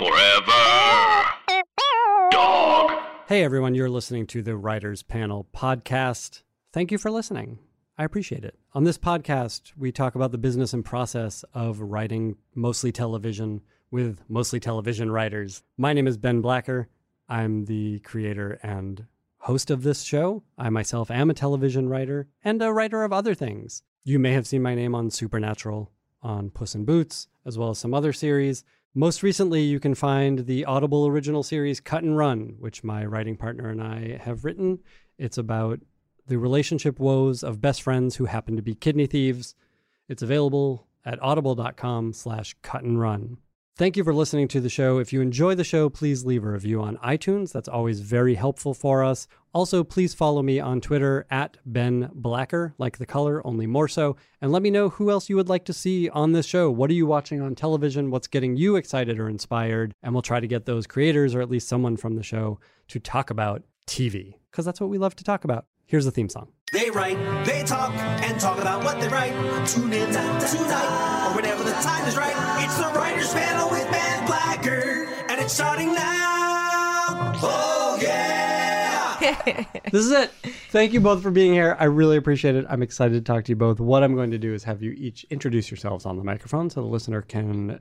Forever. Dog. Hey everyone, you're listening to the Writers Panel podcast. Thank you for listening. I appreciate it. On this podcast, we talk about the business and process of writing mostly television with mostly television writers. My name is Ben Blacker. I'm the creator and host of this show. I myself am a television writer and a writer of other things. You may have seen my name on Supernatural, on Puss in Boots, as well as some other series. Most recently, you can find the Audible original series Cut and Run, which my writing partner and I have written. It's about the relationship woes of best friends who happen to be kidney thieves. It's available at audible.com slash cut and run. Thank you for listening to the show. If you enjoy the show, please leave a review on iTunes. That's always very helpful for us. Also, please follow me on Twitter at Ben Blacker, like the color, only more so. And let me know who else you would like to see on this show. What are you watching on television? What's getting you excited or inspired? And we'll try to get those creators or at least someone from the show to talk about TV, because that's what we love to talk about. Here's the theme song. They write, they talk, and talk about what they write. Tune in tonight, or whenever the time is right. It's the Writers Panel with Ben Blacker, and it's starting now. Oh, yeah! this is it. Thank you both for being here. I really appreciate it. I'm excited to talk to you both. What I'm going to do is have you each introduce yourselves on the microphone so the listener can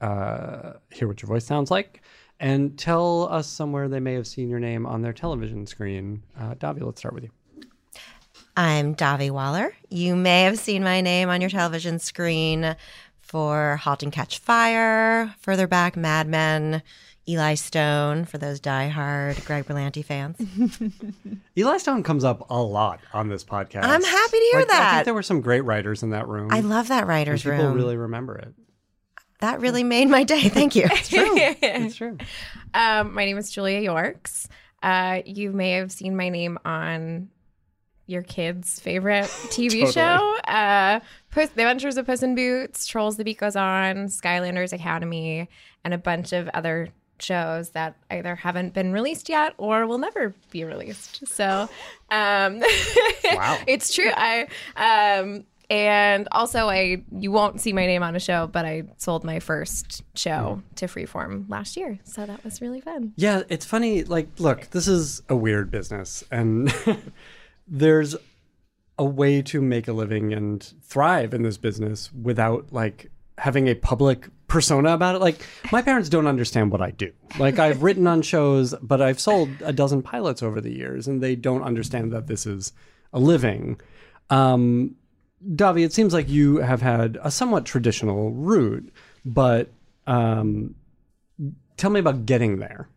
uh, hear what your voice sounds like and tell us somewhere they may have seen your name on their television screen. Uh, Dahvi, let's start with you. I'm Dahvi Waller. You may have seen my name on your television screen for *Halt and Catch Fire*, further back, *Mad Men*, Eli Stone for those diehard Greg Berlanti fans. Eli Stone comes up a lot on this podcast. I'm happy to hear Like, I that. think there were some great writers in that room. I love that writer's people room. People really remember it. that really made my day. Thank you. It's true. it's true. Um, my name is Julia Yorks. Uh, you may have seen my name on your kids' favorite TV Totally. show, uh, Puss, The Adventures of Puss in Boots, Trolls The Beat Goes On, Skylanders Academy, and a bunch of other shows that either haven't been released yet or will never be released. So, um, Wow. it's true. I um, and also I you won't see my name on a show, but I sold my first show to Freeform last year, so that was really fun. Yeah, it's funny. Like, look, this is a weird business, and there's a way to make a living and thrive in this business without like having a public persona about it. Like, my parents don't understand what I do. Like, I've written on shows, but I've sold a dozen pilots over the years, and they don't understand that this is a living. Um, Dahvi, it seems like you have had a somewhat traditional route, but um, tell me about getting there.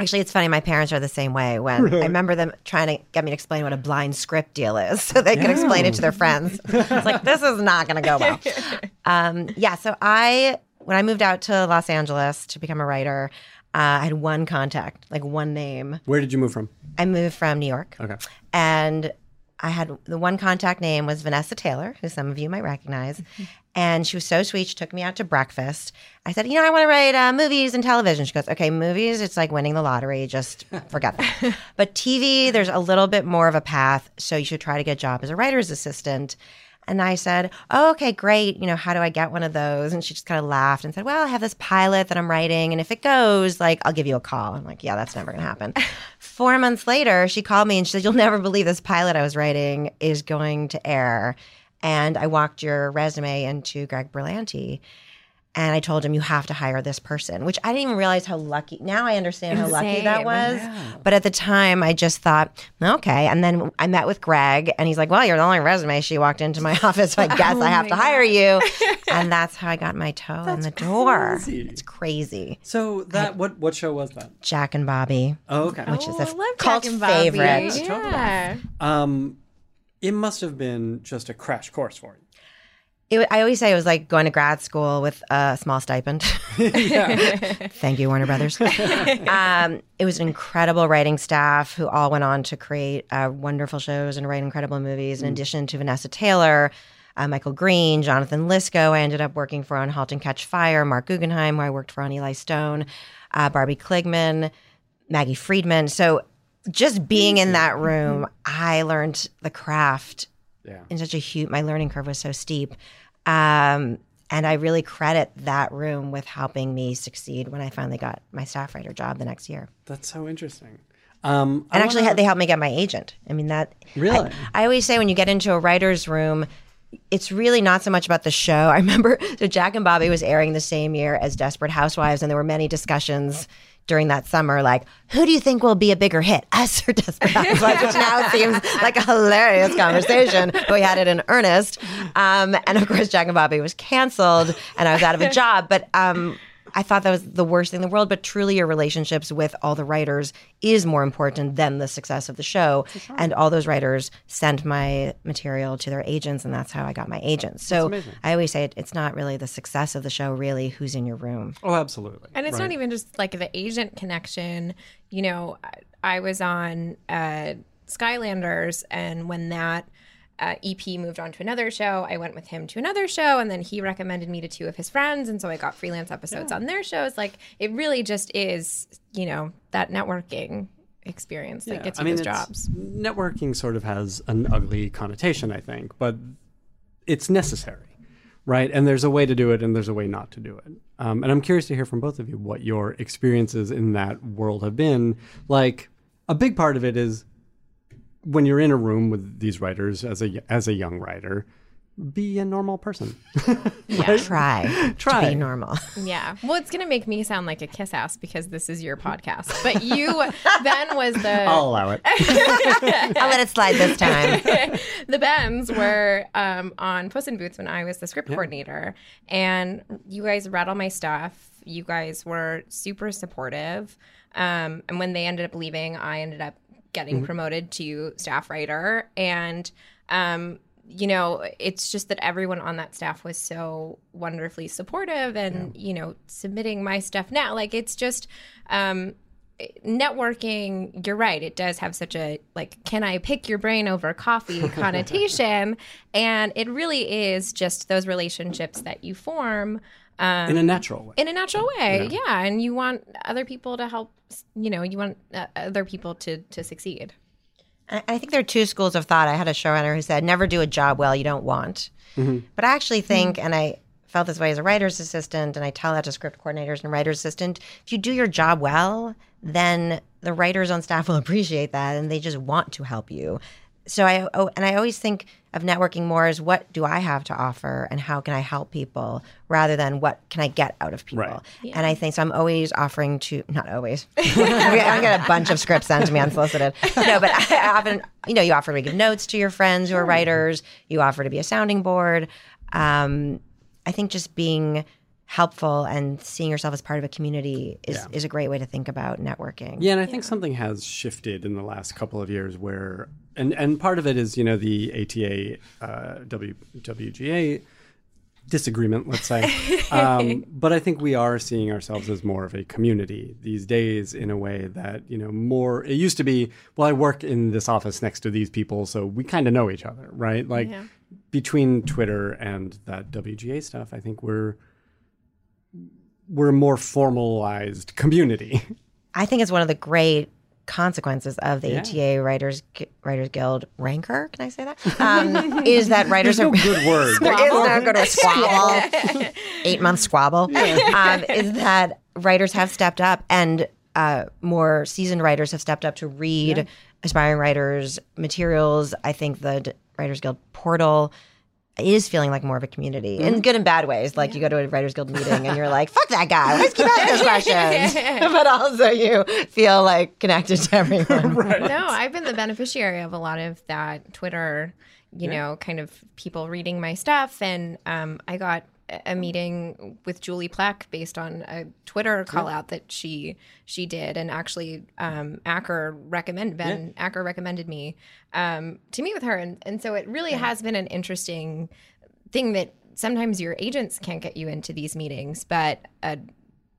Actually, it's funny. My parents are the same way. When I remember them trying to get me to explain what a blind script deal is, so they could explain it to their friends. It's like this is not going to go well. Um, yeah. So I, when I moved out to Los Angeles to become a writer, uh, I had one contact, like one name. Where did you move from? I moved from New York, Okay. and I had the one contact name was Vanessa Taylor, who some of you might recognize. And she was so sweet. She took me out to breakfast. I said, You know, I want to write uh, movies and television. She goes, Okay, movies, it's like winning the lottery. Just forget that. but TV, there's a little bit more of a path. So you should try to get a job as a writer's assistant. And I said, oh, okay, great. You know, how do I get one of those? And she just kind of laughed and said, well, I have this pilot that I'm writing. And if it goes, like, I'll give you a call. I'm like, yeah, that's never going to happen. Four months later, she called me and she said, you'll never believe this pilot I was writing is going to air. And I walked your resume into Greg Berlanti. And I told him, you have to hire this person, which I didn't even realize how lucky. Now I understand how lucky that Same. was. But at the time, I just thought, okay. And then I met with Greg, and he's like, well, you're the only resume. She walked into my office, so I guess I have to hire you. And that's how I got my toe in the door. crazy. It's crazy. So that what what show was that? Jack and Bobby. Oh, okay. Which is Oh, a I love cult Jack and favorite. Yeah. Um, it must have been just a crash course for you. It, I always say it was like going to grad school with a small stipend. Thank you, Warner Brothers. um, it was an incredible writing staff who all went on to create uh, wonderful shows and write incredible movies. In addition to Vanessa Taylor, uh, Michael Green, Jonathan Lisco, I ended up working for on *Halt and Catch Fire*. Marc Guggenheim, who I worked for on *Eli Stone*, uh, Barbie Kligman, Maggie Friedman. So just being in that room, I learned the craft Yeah. in such a huge my learning curve was so steep um And I really credit that room with helping me succeed when I finally got my staff writer job the next year. That's so interesting. Um, I And actually, wanna- they helped me get my agent. I mean, that Really? I, I always say when you get into a writer's room, it's really not so much about the show. I remember so Jack and Bobby was airing the same year as Desperate Housewives, and there were many discussions during that summer, like, who do you think will be a bigger hit, us or Housewives? Which now seems like a hilarious conversation, but we had it in earnest. Um, and of course, Jack and Bobby was canceled, and I was out of a job. But um, I thought that was the worst thing in the world. But truly, your relationships with all the writers is more important than the success of the show. And all those writers sent my material to their agents, and that's how I got my agents. So. I always say it, it's not really the success of the show, really, who's in your room. Oh, absolutely. And it's Right. not even just like the agent connection. You know, I, I was on uh, Skylanders, and when that uh, EP moved on to another show, I went with him to another show, and then he recommended me to two of his friends, and so I got freelance episodes on their shows. Like it really just is, you know, that networking experience that gets you those jobs. Networking sort of has an ugly connotation, I think, but it's necessary, right? And there's a way to do it, and there's a way not to do it. Um, and I'm curious to hear from both of you what your experiences in that world have been. Like, a big part of it is when you're in a room with these writers as a as a young writer, be a normal person. Try, Try. to be normal. Yeah. Well, it's going to make me sound like a kiss ass because this is your podcast. But you, Ben was the. I'll allow it. I'll let it slide this time. the Bens were um, on Puss in Boots when I was the script coordinator, and you guys read all my stuff. You guys were super supportive, um, and when they ended up leaving, I ended up getting promoted to staff writer, and um, you know, it's just that everyone on that staff was so wonderfully supportive, and you know, submitting my stuff now, like it's just. Um, networking you're right it does have such a like can i pick your brain over coffee connotation? And it really is just those relationships that you form um, In a natural way. in a natural way yeah. and you want other people to help you know you want uh, other people to to succeed I I think there are two schools of thought. I had a showrunner who said, "Never do a job well you don't want." But I actually think, and I felt this way as a writer's assistant, and I tell that to script coordinators and writer's assistant: if you do your job well, then the writers on staff will appreciate that, and they just want to help you. So I oh, and I always think of networking more is what do I have to offer, and how can I help people, rather than what can I get out of people. Right. And I think so. I'm always offering to not always. I get a bunch of scripts sent to me unsolicited. No, but I often, you know, you offer to give notes to your friends who are writers. You offer to be a sounding board. Um, I think just being helpful and seeing yourself as part of a community is, Yeah. is a great way to think about networking. Yeah, and I think something has shifted in the last couple of years where, and, and part of it is, you know, the ATA, uh, w, WGA disagreement, let's say. Um, but I think we are seeing ourselves as more of a community these days in a way that, you know, more, it used to be, well, I work in this office next to these people, so we kind of know each other, right? Like Yeah. between Twitter and that WGA stuff, I think we're, we're a more formalized community. I think it's one of the great consequences of the Yeah. ATA Writers Writers Guild rancor. Can I say that? Um, is that writers are Good word. There is no good word. Squabble. Eight month squabble. Um, is that writers have stepped up and uh, more seasoned writers have stepped up to read aspiring writers materials. I think the D- Writers Guild portal is feeling like more of a community in good and bad ways. Like you go to a Writers Guild meeting and you're like, fuck that guy. Let's keep asking those questions. but also you feel like connected to everyone. no, I've been the beneficiary of a lot of that Twitter, you know, kind of people reading my stuff. And um, I got a- meeting with Julie Plec based on a Twitter call out that she she did, and actually um, Acker recommended Ben Acker recommended me um, to meet with her, and and so it really has been an interesting thing that sometimes your agents can't get you into these meetings, but a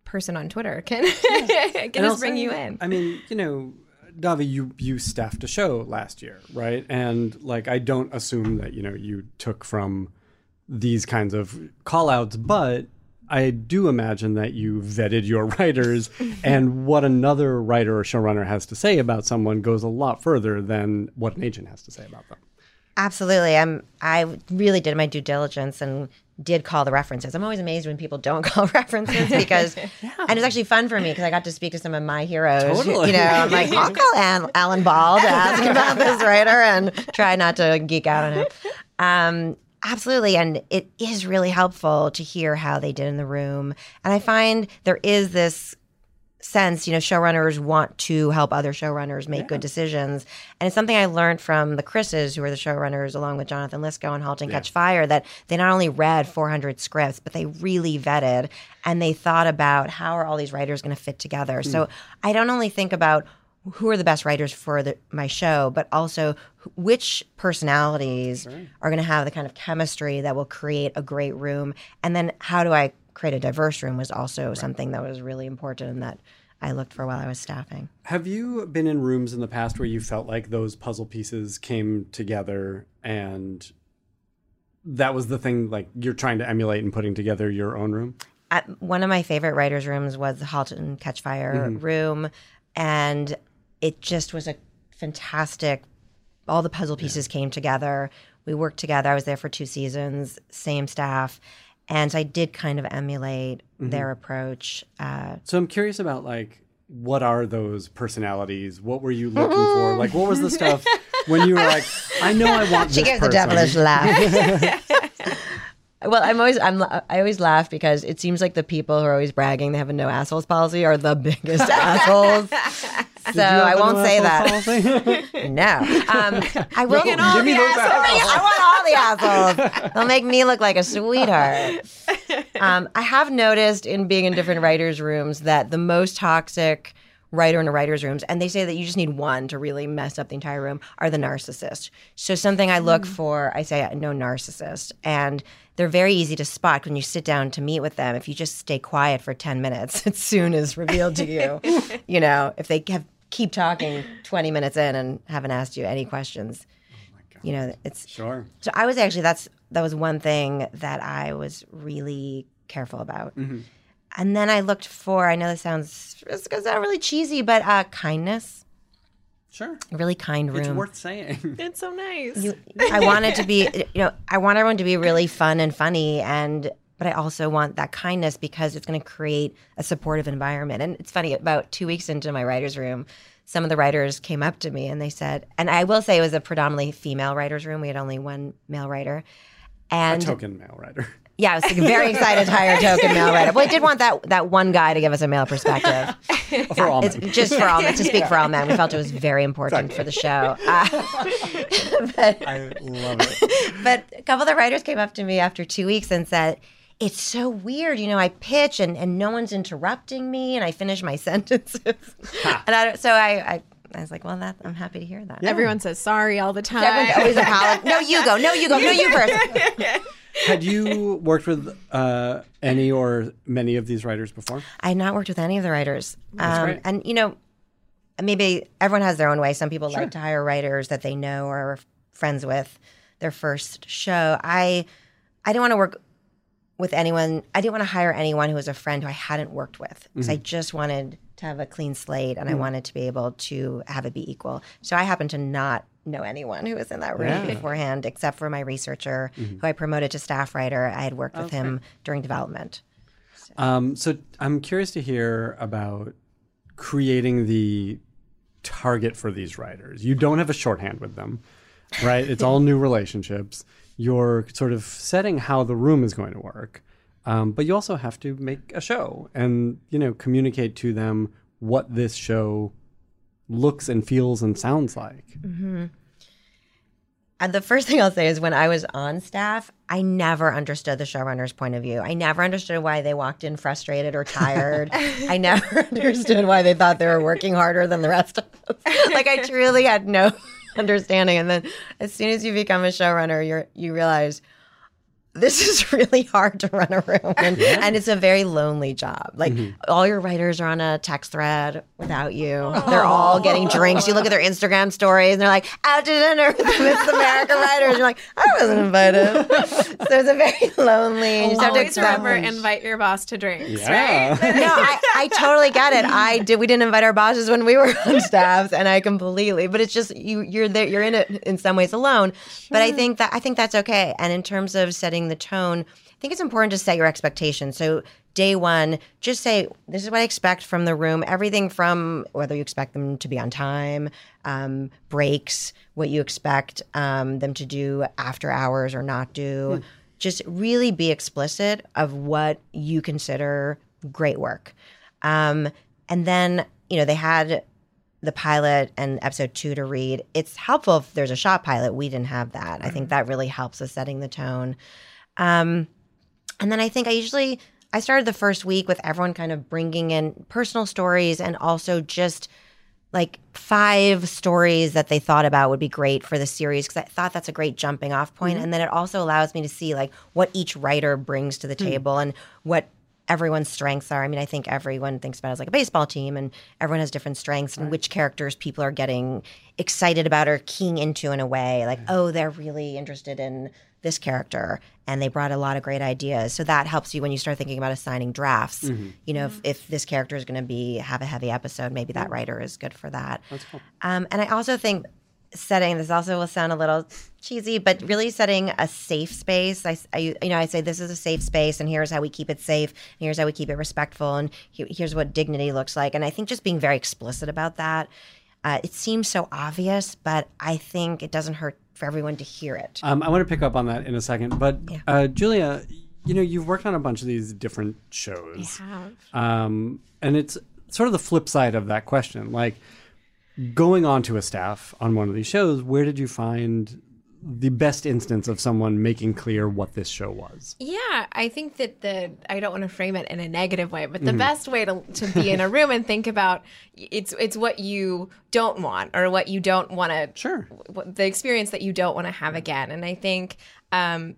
person on Twitter can can just bring you in. I mean, you know, Dahvi, you you staffed a show last year, right? And like, I don't assume that you know you took from these kinds of call outs, but I do imagine that you vetted your writers, and what another writer or showrunner has to say about someone goes a lot further than what an agent has to say about them. Absolutely. I'm I really did my due diligence and did call the references. I'm always amazed when people don't call references because, and it's actually fun for me because I got to speak to some of my heroes. Totally. You know, I'm like, I'll call An- Alan Ball to ask about this writer and try not to geek out on him. Um, absolutely. And it is really helpful to hear how they did in the room. And I find there is this sense, you know, showrunners want to help other showrunners make good decisions. And it's something I learned from the Chris's, who are the showrunners along with Jonathan Lisco and Halt and Catch Fire, that they not only read 400 scripts, but they really vetted and they thought about how are all these writers going to fit together. So hmm. I don't only think about who are the best writers for the, my show, but also which personalities are going to have the kind of chemistry that will create a great room. And then how do I create a diverse room was also something that was really important and that I looked for while I was staffing. Have you been in rooms in the past where you felt like those puzzle pieces came together and that was the thing like you're trying to emulate and putting together your own room? At, one of my favorite writers' rooms was the Halt and Catch Fire mm-hmm. room, and it just was a fantastic. All the puzzle pieces came together. We worked together. I was there for two seasons, same staff, and I did kind of emulate their approach. Uh, So I'm curious about like what are those personalities? What were you looking for? Like what was the stuff when you were like, I know I want she gives the person. devilish laugh. well, I'm always I'm I always laugh because it seems like the people who are always bragging they have a no assholes policy are the biggest assholes. So I won't say that. No, um, I will. Give me those. I want all the assholes. They'll make me look like a sweetheart. Um, I have noticed in being in different writers' rooms that the most toxic writer in a writer's rooms, and they say that you just need one to really mess up the entire room, are the narcissist. So something I look for, I say no narcissist, and they're very easy to spot when you sit down to meet with them. If you just stay quiet for ten minutes, it soon is revealed to you. you know, if they have keep talking twenty minutes in and haven't asked you any questions. You know, it's Sure. so I was actually that's that was one thing that I was really careful about. And then I looked for I know this sounds it's gonna really cheesy, but uh, kindness, Sure. a really kind room. It's worth saying. It's so nice. I wanted to be, you know, I want everyone to be really fun and funny, and but I also want that kindness because it's going to create a supportive environment. And it's funny, about two weeks into my writers' room, some of the writers came up to me and they said, and I will say it was a predominantly female writers' room. We had only one male writer, and a Token male writer. yeah, I was like, very excited to hire a token male writer. Well, I did want that that one guy to give us a male perspective. For all It's just for all men to speak for all men. We felt it was very important for the show. Uh, I love it. but a couple of the writers came up to me after two weeks and said, It's so weird. You know, I pitch and, and no one's interrupting me and I finish my sentences. and I, so I, I, I was like, Well, that, I'm happy to hear that. Everyone says sorry all the time. Everyone's always apologizing. No, you go. No, you go. No, you first. Had you worked with uh, any or many of these writers before? I had not worked with any of the writers. Um, great. and, you know, maybe everyone has their own way. Some people like to hire writers that they know or are friends with their first show. I I didn't want to work with anyone. I didn't want to hire anyone who was a friend who I hadn't worked with because I mm-hmm. just wanted to have a clean slate and I mm. wanted to be able to have it be equal. So I happened to not know anyone who was in that room Yeah. beforehand except for my researcher mm-hmm. who I promoted to staff writer. I had worked with him during development. Um, so I'm curious to hear about creating the target for these writers. You don't have a shorthand with them, right? It's all new relationships. You're sort of setting how the room is going to work, um, but you also have to make a show and you know communicate to them what this show looks and feels and sounds like. And the first thing I'll say is when I was on staff, I never understood the showrunner's point of view. I never understood why they walked in frustrated or tired. I never understood why they thought they were working harder than the rest of us. Like I truly had no understanding. And then as soon as you become a showrunner, you're you realize this is really hard to run a room and, and it's a very lonely job like mm-hmm. all your writers are on a text thread without you they're all getting drinks you look at their instagram stories and they're like out to dinner with the Mrs. America writers you're like i wasn't invited so it's a very lonely and you just have to Always accept remember invite your boss to drinks, Yeah. right? no, I, I totally get it. I did. We didn't invite our bosses when we were on staffs, and I completely. But it's just you. You're there. You're in it in some ways alone. But I think that I think that's okay. And in terms of setting the tone, I think it's important to set your expectations. So day one, just say, this is what I expect from the room. Everything from whether you expect them to be on time, um, breaks, what you expect um, them to do after hours or not do. Just really be explicit of what you consider great work. Um, and then, you know, they had the pilot and episode two to read. It's helpful if there's a shot pilot. We didn't have that. I think that really helps with setting the tone. Um, and then I think I usually I started the first week with everyone kind of bringing in personal stories and also just like five stories that they thought about would be great for the series because I thought that's a great jumping off point. and then it also allows me to see like what each writer brings to the table and what everyone's strengths are. I mean, I think everyone thinks about it as like a baseball team, and everyone has different strengths and which characters people are getting excited about or keying into in a way. Like, oh, they're really interested in this character, and they brought a lot of great ideas. So that helps you when you start thinking about assigning drafts. You know, if, if this character is going to be have a heavy episode, maybe that writer is good for that. That's cool. Um, and I also think setting this also will sound a little cheesy, but really setting a safe space. I, I you know I say this is a safe space, and here's how we keep it safe, and here's how we keep it respectful, and he- here's what dignity looks like. And I think just being very explicit about that. Uh, it seems so obvious, but I think it doesn't hurt for everyone to hear it. Um, I want to pick up on that in a second, but uh, Julia, you know, you've worked on a bunch of these different shows, Have. um, and it's sort of the flip side of that question. Like going on to a staff on one of these shows, where did you find the best instance of someone making clear what this show was? Yeah, I think that the I don't want to frame it in a negative way, but the best way to, to be in a room and think about it's it's what you don't want or what you don't want to Sure. the experience that you don't want to have again. And I think um,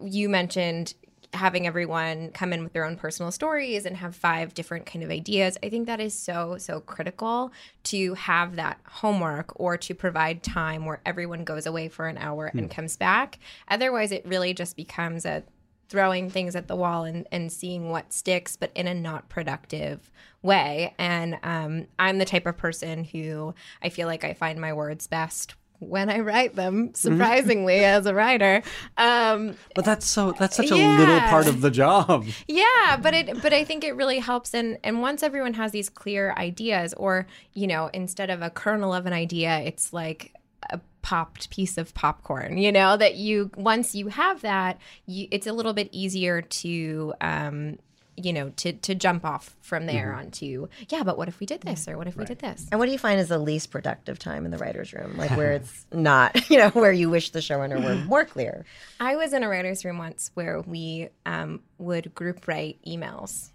you mentioned having everyone come in with their own personal stories and have five different kind of ideas. I think that is so so critical to have that homework or to provide time where everyone goes away for an hour and comes back. Otherwise, it really just becomes a throwing things at the wall and, and seeing what sticks, but in a not productive way. And um, I'm the type of person who I feel like I find my words best when I write them, surprisingly, as a writer. Um, But that's so that's such a little part of the job. yeah, but it but I think it really helps and and once everyone has these clear ideas or, you know, instead of a kernel of an idea, it's like a popped piece of popcorn, you know, that you once you have that, you, it's a little bit easier to um you know, to to jump off from there onto, yeah, but what if we did this or what if we did this? And what do you find is the least productive time in the writer's room? Like where it's not, you know, where you wish the showrunner were more clear. I was in a writer's room once where we um, would group write emails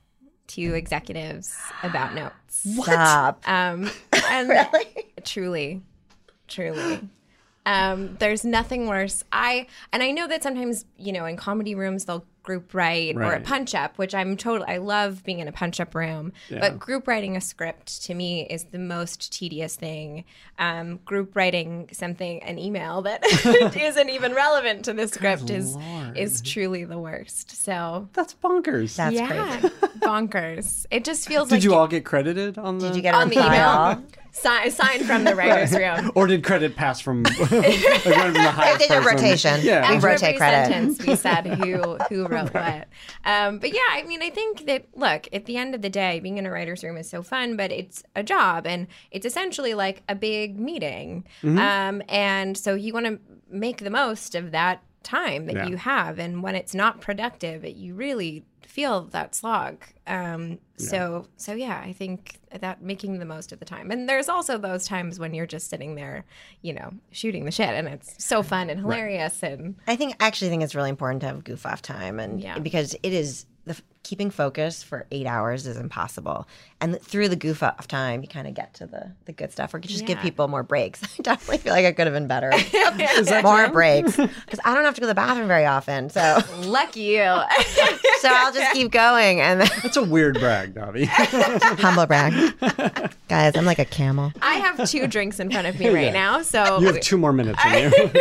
to executives about notes. Stop. Um, and truly, truly. Um, there's nothing worse. I and I know that sometimes you know in comedy rooms they'll group write or a punch up, which I'm totally I love being in a punch up room. But group writing a script to me is the most tedious thing. Um, group writing something an email that isn't even relevant to the script is is truly the worst. So That's bonkers. That's yeah, crazy. bonkers. It just feels did like you all get credited on the? Did you get on a the email all? sign, sign from the writers room. or did credit pass from like one from the highest They did person? rotation. Yeah. We After rotate every credit. sentence, we said who who wrote what. Um, but yeah, I mean, I think that look at the end of the day, being in a writer's room is so fun, but it's a job, and it's essentially like a big meeting. Mm-hmm. Um, and so you want to make the most of that time that Yeah. you have, and when it's not productive, it, you really feel that slog. Um, So so yeah, I think that making the most of the time, and there's also those times when you're just sitting there, you know, shooting the shit, and it's so fun and hilarious, and I think I actually think it's really important to have goof off time, and Yeah. because it is the f- keeping focus for eight hours is impossible. And through the goof off time, you kind of get to the the good stuff, or you just give people more breaks. I definitely feel like I could have been better. more breaks because I don't have to go to the bathroom very often, so lucky you. so I'll just keep going and then That's a weird brag, Dahvi. humble brag, guys. I'm like a camel. I have two drinks in front of me right Yeah. now, so you have two more minutes in you.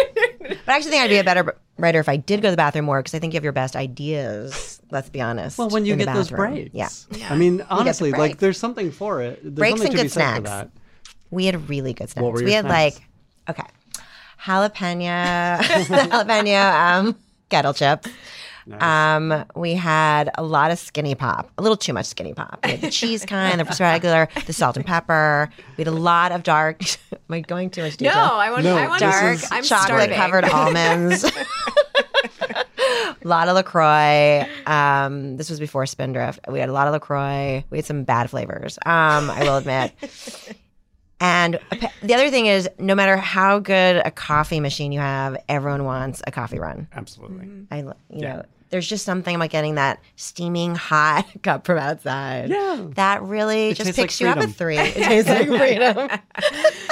But I actually think I'd be a better writer if I did go to the bathroom more because I think you have your best ideas. Let's be honest. well, when you get those bathroom. breaks. yeah. I mean, honestly, like there's something for it. There's Breaks something and to good be said for snacks. that. We had really good snacks. What were your we had snacks? like okay, jalapeno, jalapeno um, kettle chips, Um, we had a lot of skinny pop, a little too much skinny pop. We had the cheese kind, the regular, the salt and pepper. We had a lot of dark. Am I going too much No, detail? I want. No, I want this dark is- I'm chocolate starving. covered almonds. a lot of LaCroix. Um, this was before Spindrift. We had a lot of LaCroix. We had some bad flavors. Um, I will admit. And the other thing is, no matter how good a coffee machine you have, everyone wants a coffee run. Absolutely. I, lo- you know, there's just something about getting that steaming hot cup from outside. Yeah. that really It just tastes like picks you up a three. It tastes like freedom.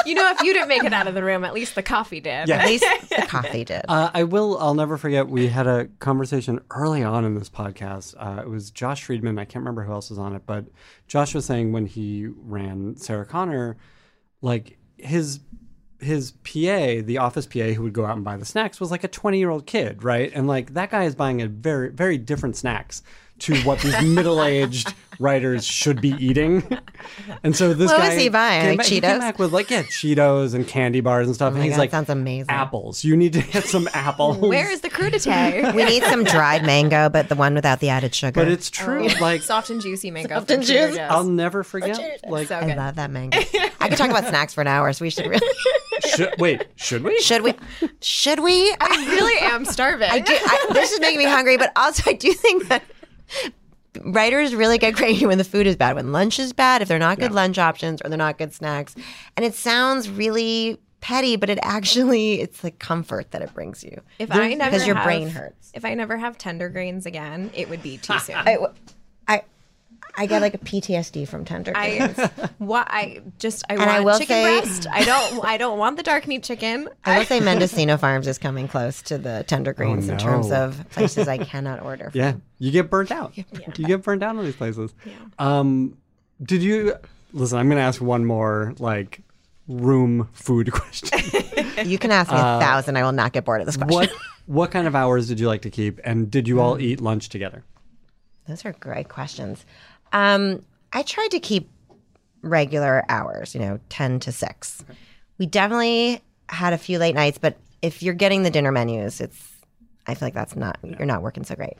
You know, if you didn't make it out of the room, at least the coffee did. Yeah. At least the coffee did. Uh, I will. I'll never forget. We had a conversation early on in this podcast. Uh, it was Josh Friedman. I can't remember who else was on it, but Josh was saying when he ran Sarah Connor, like his his PA, the office PA who would go out and buy the snacks, was like a twenty year old kid, right? And like that guy is buying a very very different snacks to what these middle aged writers should be eating. And so this What guy was he buying? came Like back, he Cheetos? came back with like yeah Cheetos and candy bars and stuff. Oh and he's God, like, sounds amazing. apples. You need to get some apples. Where is the crudité? We need some dried mango, but the one without the added sugar. But it's true. Oh, like Soft and juicy mango. Soft and juicy. I'll never forget. Like, So I love that mango. I could talk about snacks for an hour, so we should really. should, wait, should we? Should we? Should we? I, I really am starving. I do. I, this is making me hungry, but also I do think that writers really get crazy when the food is bad, when lunch is bad, if they're not good lunch options or they're not good snacks, and it sounds really petty, but it actually it's the comfort that it brings you. If I never because your have- brain hurts. If I never have Tender Greens again, it would be too soon. I, I, I get like a PTSD from tender. Greens. I what I just I I want will chicken say- breast. I don't I don't want the dark meat chicken. I will say Mendocino Farms is coming close to the tender greens in terms of places I cannot order. From. Yeah, you get burnt out. You get burnt out on these places. Um, did you listen? I'm going to ask one more like room food question. You can ask me a thousand. I will not get bored of this question. what what kind of hours did you like to keep, and did you all eat lunch together? Those are great questions. Um, I tried to keep regular hours, you know, 10 to 6. We definitely had a few late nights, but if you're getting the dinner menus, it's, I feel like that's not, you're not working so great.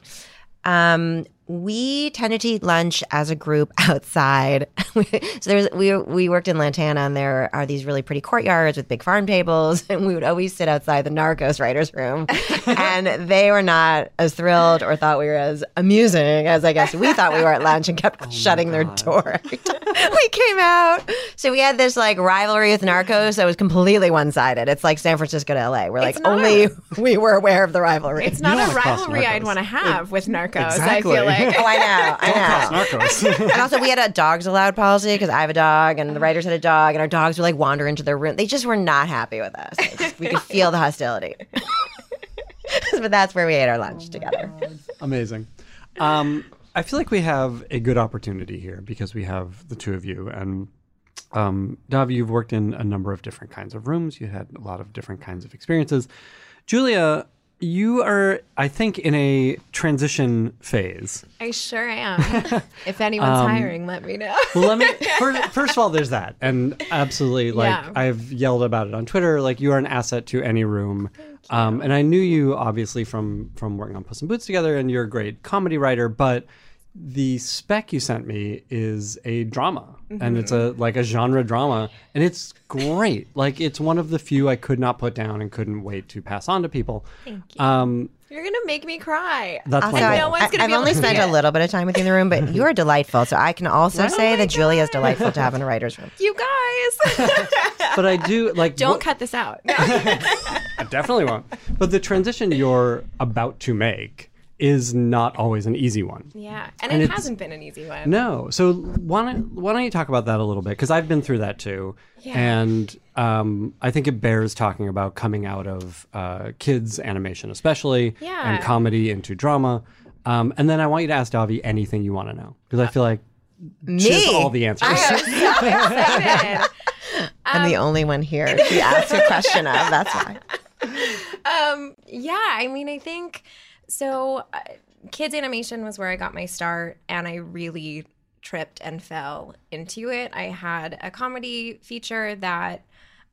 Um, we tended to eat lunch as a group outside. so there's we we worked in Lantana, and there are these really pretty courtyards with big farm tables, and we would always sit outside the Narcos writers' room, and they were not as thrilled or thought we were as amusing as I guess we thought we were at lunch, and kept oh shutting their door every time we came out. So we had this like rivalry with Narcos that was completely one sided. It's like San Francisco to LA. We're like It's not only a- we were aware of the rivalry. It's not a rivalry I'd want to have with Narcos. Exactly. I feel like Oh, I know. I know. Narcos. and also, we had a dogs allowed policy because I have a dog, and the writers had a dog, and our dogs would like wander into their room. They just were not happy with us. Just- we could feel the hostility. but that's where we ate our lunch together. Amazing. Um, I feel like we have a good opportunity here because we have the two of you. And um, Dahvi, you've worked in a number of different kinds of rooms. You had a lot of different kinds of experiences. Julia, you are, I think, in a transition phase. I sure am. if anyone's Um, hiring, let me know. Well, let me first, first of all, there's that, and absolutely, like Yeah. I've yelled about it on Twitter. Like you are an asset to any room, um, and I knew you obviously from from working on Puss in Boots together, and you're a great comedy writer. But the spec you sent me is a drama, and it's a like a genre drama, and it's great. like it's one of the few I could not put down and couldn't wait to pass on to people. Thank you. Um, You're gonna make me cry. that's Also, my I, goal. No one's gonna have be able only spent a little bit of time with you in the room, but you are delightful. So I can also say my that Julia is delightful to have in a writer's room. You guys, but I do like don't what- cut this out. I definitely won't. But the transition you're about to make is not always an easy one. yeah, and, And it hasn't been an easy one. No. So why don't why don't you talk about that a little bit? Because I've been through that too, Yeah. and um, I think it bears talking about coming out of uh, kids animation, especially, Yeah. and comedy into drama. Um, and then I want you to ask Dahvi anything you want to know because I feel like she has Me? all the answers. Excited. I'm the only one here to ask a question of. That's why. um, yeah, I mean, I think so. Uh, kids animation was where I got my start, and I really tripped and fell into it. I had a comedy feature that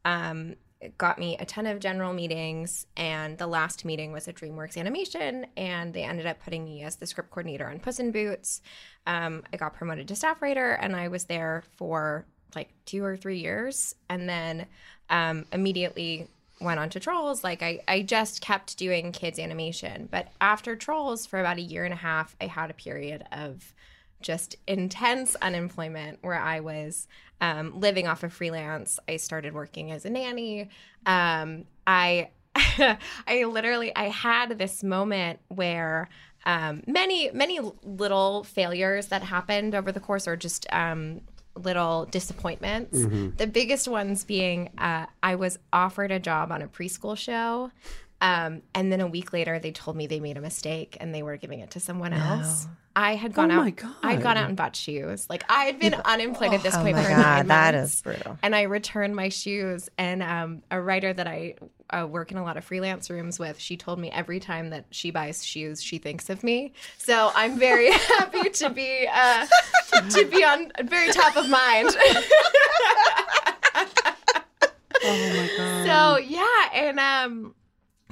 um, got me a ton of general meetings, and the last meeting was a DreamWorks animation, and they ended up putting me as the script coordinator on Puss in Boots. Um, I got promoted to staff writer, and I was there for like two or three years, and then um, immediately went on to Trolls. Like I, I just kept doing kids animation, but after Trolls for about a year and a half, I had a period of just intense unemployment where I was um, living off of freelance. I started working as a nanny. Um, I I literally I had this moment where um, many many little failures that happened over the course or just um, little disappointments. The biggest ones being uh, I was offered a job on a preschool show. Um, and then a week later, they told me they made a mistake and they were giving it to someone else. I had gone Oh out. my God. I'd gone out and bought shoes. Like I had been unemployed at this Oh point my for nine God, that months. is brutal. And I returned my shoes. And um, a writer that I uh, work in a lot of freelance rooms with, she told me every time that she buys shoes, she thinks of me. So I'm very happy to be uh, to be on very top of mind. Oh my god. so yeah, and um,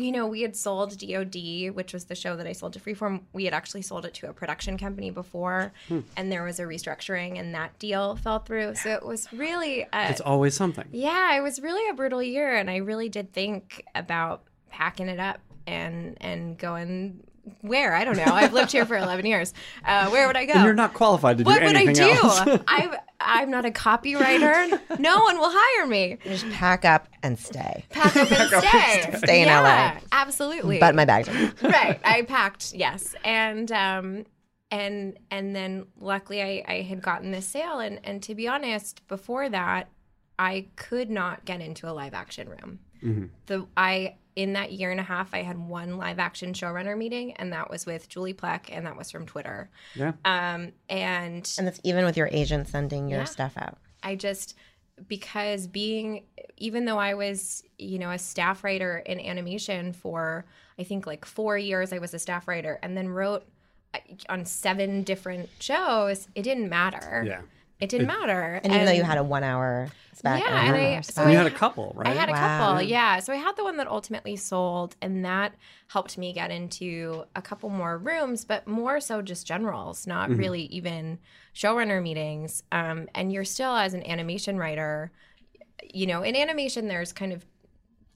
you know, we had sold DoD, which was the show that I sold to Freeform. We had actually sold it to a production company before, Hmm. and there was a restructuring, and that deal fell through. So it was really, uh, it's always something. yeah, it was really a brutal year, and I really did think about packing it up and and going where I don't know. I've lived here for eleven years. Uh, where would I go? And you're not qualified to do what would I do? I'm I'm not a copywriter. No one will hire me. Just pack up and stay. Pack up and stay. Stay in yeah, LA. Absolutely. But my bags are. right. I packed, yes. And um and and then luckily I, I had gotten this sale and and to be honest, before that, I could not get into a live action room. The I in that year and a half I had one live action showrunner meeting and that was with Julie Plec and that was from Twitter. yeah. Um and And that's even with your agent sending your Yeah. stuff out. I just because being even though I was, you know, a staff writer in animation for I think like 4 years I was a staff writer and then wrote uh, on seven different shows, it didn't matter. Yeah. It didn't matter. And even though you had a one hour spec. Yeah, and and I- so spec. You had a couple, right? I had a Wow. couple, yeah. So I had the one that ultimately sold, and that helped me get into a couple more rooms, but more so just generals, not really even showrunner meetings. Um, and you're still, as an animation writer, you know, in animation, there's kind of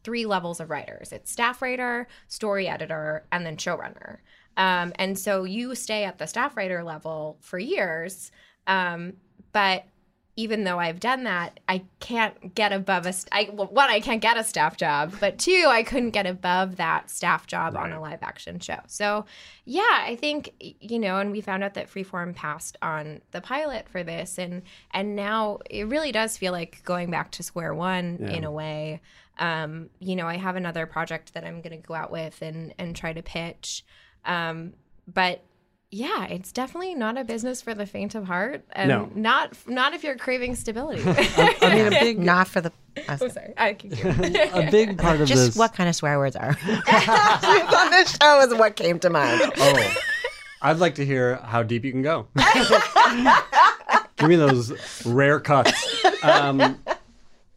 three levels of writers it's staff writer, story editor, and then showrunner. Um, and so you stay at the staff writer level for years. Um, but even though I've done that, I can't get above a. St- I, well, one, I can't get a staff job, but two, I couldn't get above that staff job on a live action show. So, yeah, I think you know, and we found out that Freeform passed on the pilot for this, and and now it really does feel like going back to square one in a way. Um, you know, I have another project that I'm going to go out with and and try to pitch, um, but yeah, it's definitely not a business for the faint of heart, and No. not not if you're craving stability. I mean, a big, Not for the. I was- I'm sorry, I can a big part of Just this. what kind of swear words are on this show is what came to mind. Oh, I'd like to hear how deep you can go. Give me those rare cuts. Um,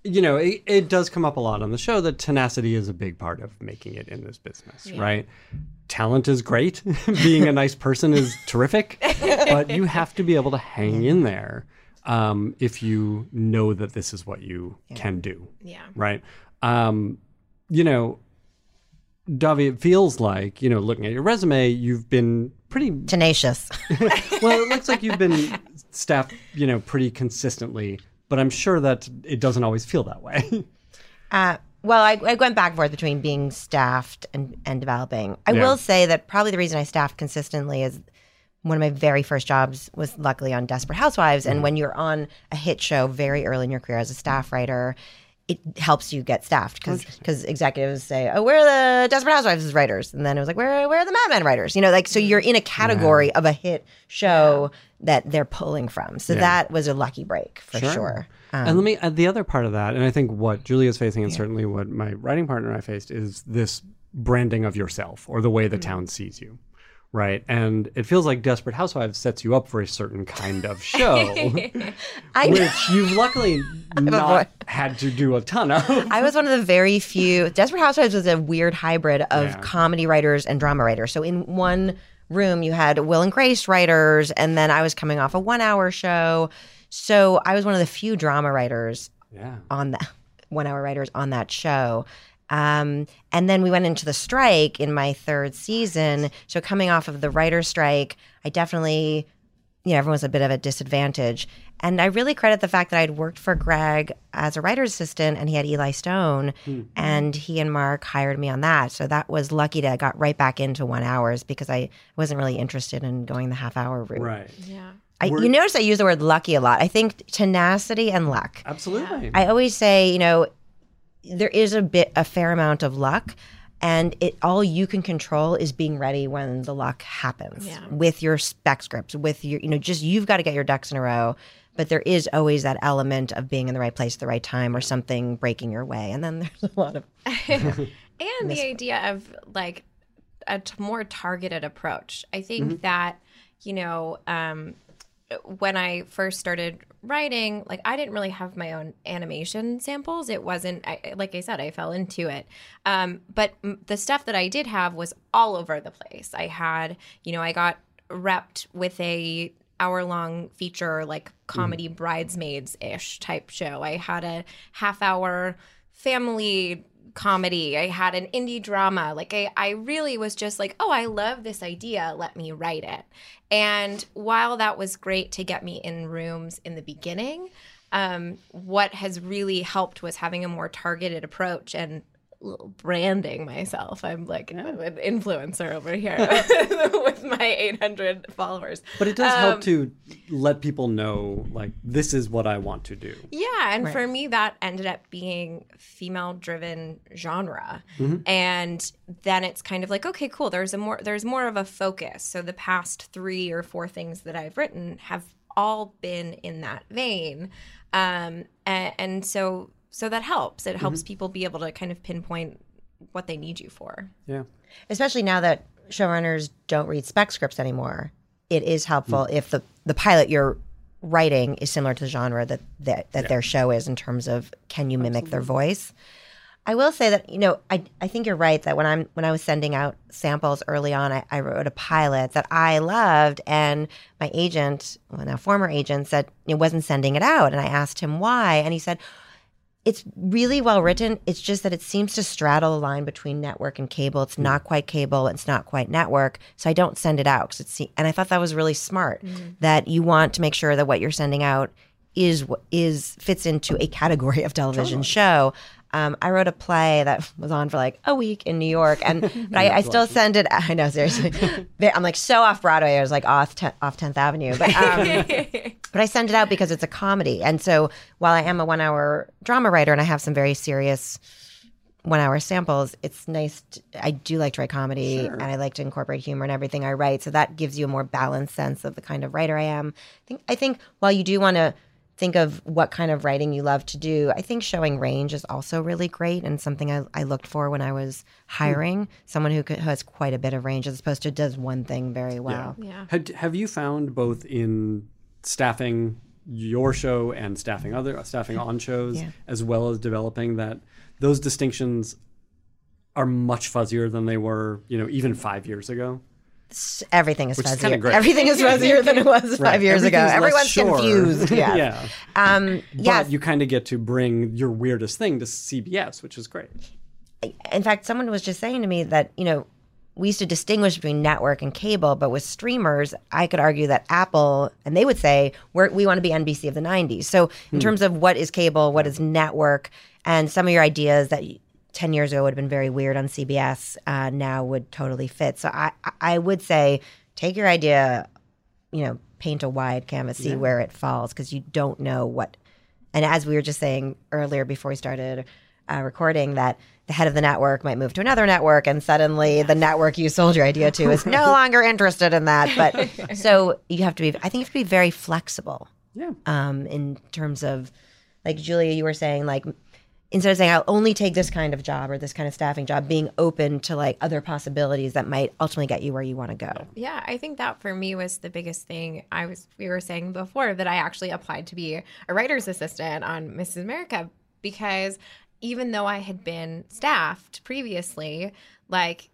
you know, it, it does come up a lot on the show that tenacity is a big part of making it in this business, right? Talent is great. Being a nice person is terrific, but you have to be able to hang in there um, if you know that this is what you can do yeah. right? Um, you know, Dahvi, it feels like, you know, looking at your resume, you've been pretty Tenacious. well, it looks like you've been staffed, you know, pretty consistently, but I'm sure that it doesn't always feel that way. Uh, well, I, I went back and forth between being staffed and, and developing. I Yeah. will say that probably the reason I staffed consistently is one of my very first jobs was luckily on Desperate Housewives. Mm-hmm. And when you're on a hit show very early in your career as a staff writer, it helps you get staffed because executives say, "Oh, where are the Desperate Housewives writers?" And then it was like, "Where where are the Mad Men writers?" You know, like so you're in a category of a hit show that they're pulling from. So that was a lucky break for sure. Um, and let me add the other part of that, and I think what Julia's facing, and certainly what my writing partner and I faced, is this branding of yourself or the way the town sees you. Right. And it feels like Desperate Housewives sets you up for a certain kind of show. I which you've luckily not had to do a ton of. I was one of the very few. Desperate Housewives was a weird hybrid of Yeah. comedy writers and drama writers. So in one room, you had Will and Grace writers, and then I was coming off a one-hour show. So I was one of the few drama writers Yeah. on that one-hour writers on that show. Um, and then we went into the strike in my third season. So coming off of the writer's strike, I definitely, you know, everyone was a bit of a disadvantage. And I really credit the fact that I'd worked for Greg as a writer's assistant and he had Eli Stone and he and Marc hired me on that. So that was lucky to I got right back into one hours because I wasn't really interested in going the half hour route. Right. Yeah. I, you notice I use the word lucky a lot. I think tenacity and luck. Absolutely. I always say, you know, there is a bit, a fair amount of luck, and it all you can control is being ready when the luck happens Yeah. with your spec scripts, with your, you know, just you've got to get your ducks in a row. But there is always that element of being in the right place at the right time or something breaking your way. And then there's a lot of and the idea of like a t- more targeted approach i think that you know um when i first started writing like i didn't really have my own animation samples. It wasn't I, like i said i fell into it. Um but m- the stuff that i did have was all over the place. I had you know i got repped with a hour long feature like comedy bridesmaids ish type show. I had a half hour family comedy. I had an indie drama. Like I, I really was just like oh i love this idea. Let me write it. And while that was great to get me in rooms in the beginning um, what has really helped was having a more targeted approach and branding myself i'm like an influencer over here with my 800 followers but it does help Um, to let people know, like, this is what I want to do. Yeah, and for me that ended up being female driven genre. And then it's kind of like okay, cool, there's a more there's more of a focus. So the past 3 or 4 things that I've written have all been in that vein. Um and, and so so that helps. It helps mm-hmm. people be able to kind of pinpoint what they need you for. Yeah. especially now that showrunners don't read spec scripts anymore, it is helpful mm. if the, the pilot you're writing is similar to the genre that that, that their show is in terms of can you mimic their voice. I will say that you know I, I think you're right that when I'm when I was sending out samples early on I, I wrote a pilot that I loved and my agent well now former agent said it wasn't sending it out and I asked him why and he said it's really well written. It's just that it seems to straddle the line between network and cable. It's not quite cable. It's not quite network. So I don't send it out because it's. And I thought that was really smart. Mm-hmm. That you want to make sure that what you're sending out is is fits into a category of television show. Um, I wrote a play that was on for like a week in New York, and but I, I still send it. I know seriously, I'm like so off Broadway. I was like off ten, off Tenth Avenue, but um, but I send it out because it's a comedy. And so while I am a one hour drama writer and I have some very serious one hour samples, it's nice. To, I do like to write comedy and I like to incorporate humor in everything I write. So that gives you a more balanced sense of the kind of writer I am. I think, I think while you do want to think of what kind of writing you love to do, I think showing range is also really great and something I, I looked for when I was hmm. hiring someone who, could, who has quite a bit of range as opposed to does one thing very well. Yeah. Had, have you found both in staffing your show and staffing other staffing on shows, Yeah. as well as developing that those distinctions are much fuzzier than they were, you know, even five years ago? S- Everything is Which fuzzier. great. Everything is fuzzier than it was five years ago. Everyone's sure. confused. Yeah. yeah. Um, yes. But you kind of get to bring your weirdest thing to CBS, which is great. in fact, someone was just saying to me that, you know, we used to distinguish between network and cable, but with streamers, I could argue that Apple, and they would say, We're, we want to be NBC of the 90s. So, in terms of what is cable, what is network, and some of your ideas that 10 years ago would have been very weird on CBS uh, now would totally fit. So, I, I would say take your idea, you know, paint a wide canvas, see where it falls, because you don't know what and as we were just saying earlier before we started uh, recording, that the head of the network might move to another network, and suddenly the network you sold your idea to is no longer interested in that. But so you have to be. I think you have to be very flexible Yeah. um, in terms of, like Julia, you were saying, like instead of saying I'll only take this kind of job or this kind of staffing job, being open to like other possibilities that might ultimately get you where you want to go. Yeah, I think that for me was the biggest thing. I was we were saying before that I actually applied to be a writer's assistant on Mrs. America because even though I had been staffed previously, like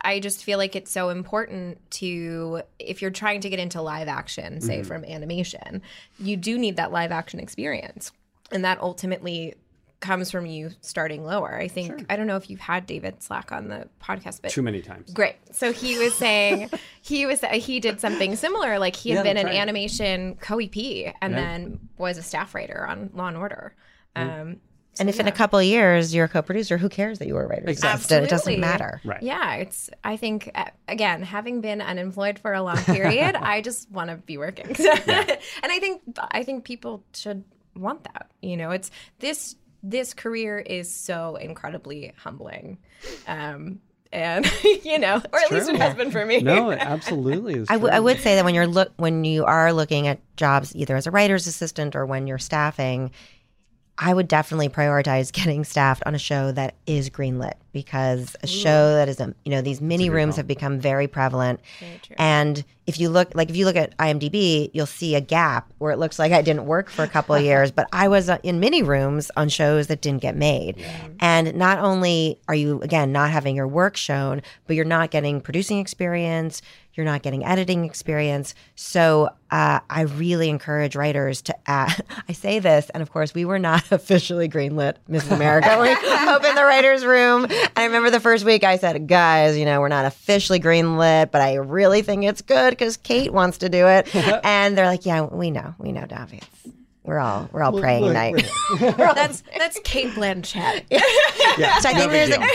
I just feel like it's so important to if you're trying to get into live action, say mm-hmm. from animation, you do need that live action experience. And that ultimately comes from you starting lower. I think I don't know if you've had David Slack on the podcast, but Too many times. Great. So he was saying he was he did something similar. Like he had Yeah, been an right. animation co-EP and Yeah. then was a staff writer on Law and Order. Um, And if in a couple of years you're a co-producer, who cares that you were a writer's Exactly. It doesn't matter. Right. yeah, it's. I think uh, again, having been unemployed for a long period, I just want to be working, and I think I think people should want that. You know, it's this this career is so incredibly humbling, um, and you know, or at least it has been for me. No, it absolutely is. I, w- I would say that when you're look when you are looking at jobs either as a writer's assistant or when you're staffing, I would definitely prioritize getting staffed on a show that is greenlit because a show that is a you know these mini rooms have become very prevalent. And if you look like if you look at IMDb, you'll see a gap where it looks like I didn't work for a couple of years, but I was uh, in mini rooms on shows that didn't get made. And not only are you again not having your work shown, but you're not getting producing experience, you're not getting editing experience. So uh, I really encourage writers to add. I say this, and of course, we were not officially greenlit, Mrs. America. we opened the writers' room, I remember the first week I said, "Guys, you know, we're not officially greenlit, but I really think it's good because Cate wants to do it." and they're like, "Yeah, we know, we know, Dahvi. We're all we're all praying tonight." that's that's Cate Blanchett. So I think there's a, I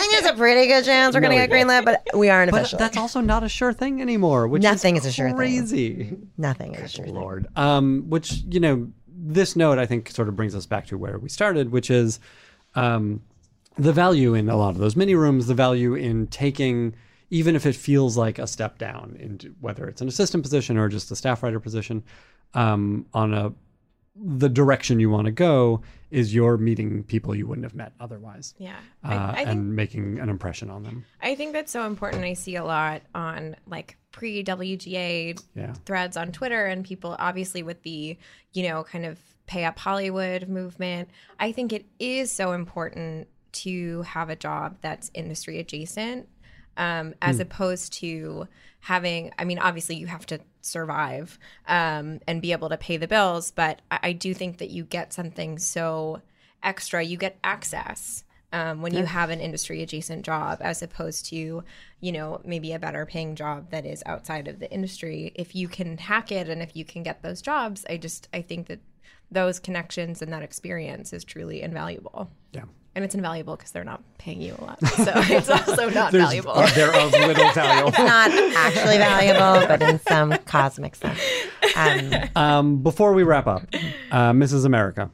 think there's a pretty good chance we're No going to get greenlit, but we aren't But official. that's also not a sure thing anymore. Which Nothing is, is a sure thing. crazy. Nothing is sure. thing. Lord. Um, which you know, this note I think sort of brings us back to where we started, which is um, the value in a lot of those mini rooms, the value in taking, even if it feels like a step down, into whether it's an assistant position or just a staff writer position, um, on a the direction you want to go is you're meeting people you wouldn't have met otherwise. Yeah, Uh, I, I think and making an impression on them. I think that's so important. I see a lot on like pre WGA Yeah. threads on Twitter and people obviously with the, you know, kind of pay up Hollywood movement. I think it is so important to have a job that's industry adjacent um, as opposed to having, I mean, obviously you have to survive um, and be able to pay the bills, but I, I do think that you get something so extra. You get access um, when you have an industry adjacent job as opposed to you know maybe a better paying job that is outside of the industry if you can hack it and if you can get those jobs i just i think that those connections and that experience is truly invaluable Yeah. And it's invaluable because they're not paying you a lot so it's also not There's, valuable they're of little value. Not actually valuable, but in some cosmic sense. Um, Um, before we wrap up, uh, Mrs. America,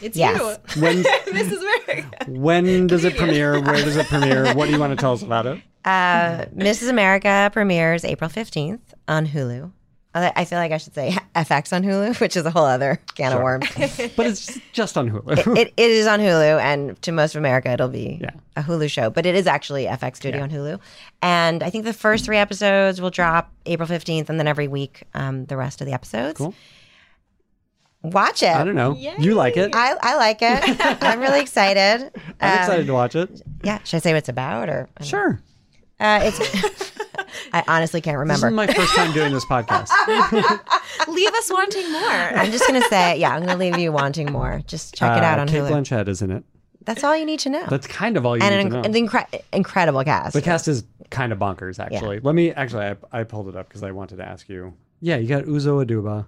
it's Yes. when you this is very when does it premiere? Where does it premiere? What do you want to tell us about it? uh, Mrs. America premieres April 15th on Hulu. I feel like I should say FX on Hulu, which is a whole other can of worms. But it's just on Hulu. it, it is on Hulu, and to most of America, it'll be Yeah. a Hulu show. But it is actually FX Studio Yeah. on Hulu, and I think the first three episodes will drop April fifteenth, and then every week um, the rest of the episodes. Cool. Watch it. I don't know. You like it? I, I like it. I'm really excited. I'm Um, excited to watch it. Yeah, should I say what it's about or? Sure. Uh, it's. I honestly can't This remember. is my first time doing this podcast. leave us wanting more I'm just gonna say, yeah, I'm gonna leave you wanting more. Just check it out Uh, on Cate Hulu. Blanchett is in it. That's all you need to know. That's kind of all you and need an, to know. And an incre- incredible cast. the cast is kind of bonkers, actually. Let me actually. I, I pulled it up because I wanted to ask you. Yeah, you got Uzo Aduba,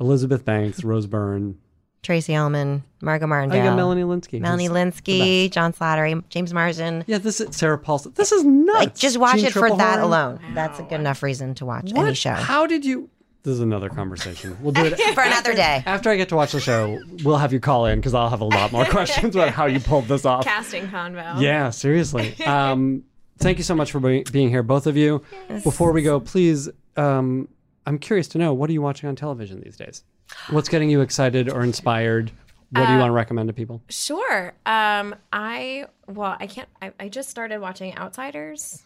Elizabeth Banks, Rose Byrne. Tracey Ullman, Margot Oh, Martindale, you got Melanie Lynskey. Melanie who's- Lynskey, John Slattery, James Marsden. Yeah, this is Sarah Paulson. This is nuts. Like, just watch Jeanne it for that Tripplehorn. alone. That's a good enough reason to watch What? any show. How did you? This is another conversation. We'll do it For another day. after I get to watch the show. We'll have you call in because I'll have a lot more questions about how you pulled this off. casting convo Yeah, seriously. Um, thank you so much for be- being here, both of you. Before we go, please, um, I'm curious to know what are you watching on television these days? What's getting you excited or inspired what do you want to recommend to people? Sure. Um, I well, I can't. I, I just started watching Outsiders,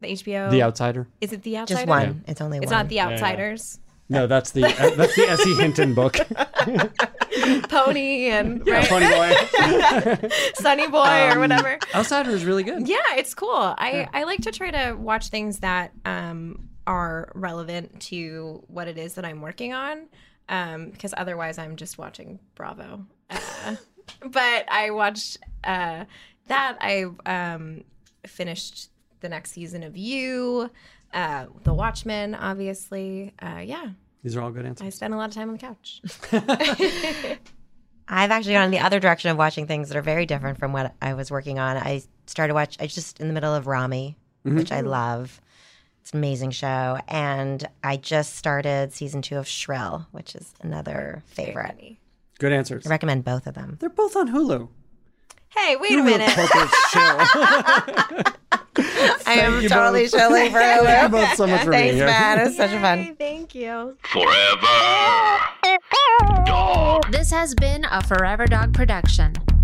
the HBO. The Outsider? Is it the Outsiders? Just one. It's only It's one. not the Outsiders. No, that's the uh, that's the S.E. Hinton book. Pony and right? Funny boy. Sunny Boy Um, or whatever. Outsider is really good. Yeah, it's cool. I, I like to try to watch things that um, are relevant to what it is that I'm working on, because otherwise I'm just watching Bravo. Uh, but I watched uh, that. I um, finished the next season of You, uh, The Watchmen, obviously. Uh, yeah, These are all good answers. I answers. spent a lot of time on the couch. I've actually gone in the other direction of watching things that are very different from what I was working on. I started watch. I just in the middle of Ramy, which I love. It's an amazing show, and I just started season two of Shrill, which is another favorite. Good answers. I recommend both of them. They're both on Hulu. Hey, wait a minute. Poker's chill. I am you totally both. chilling for Thank you both so much for being Thanks, here. man. It was such a fun. Thank you. Forever. Dog. This has been a Forever Dog production.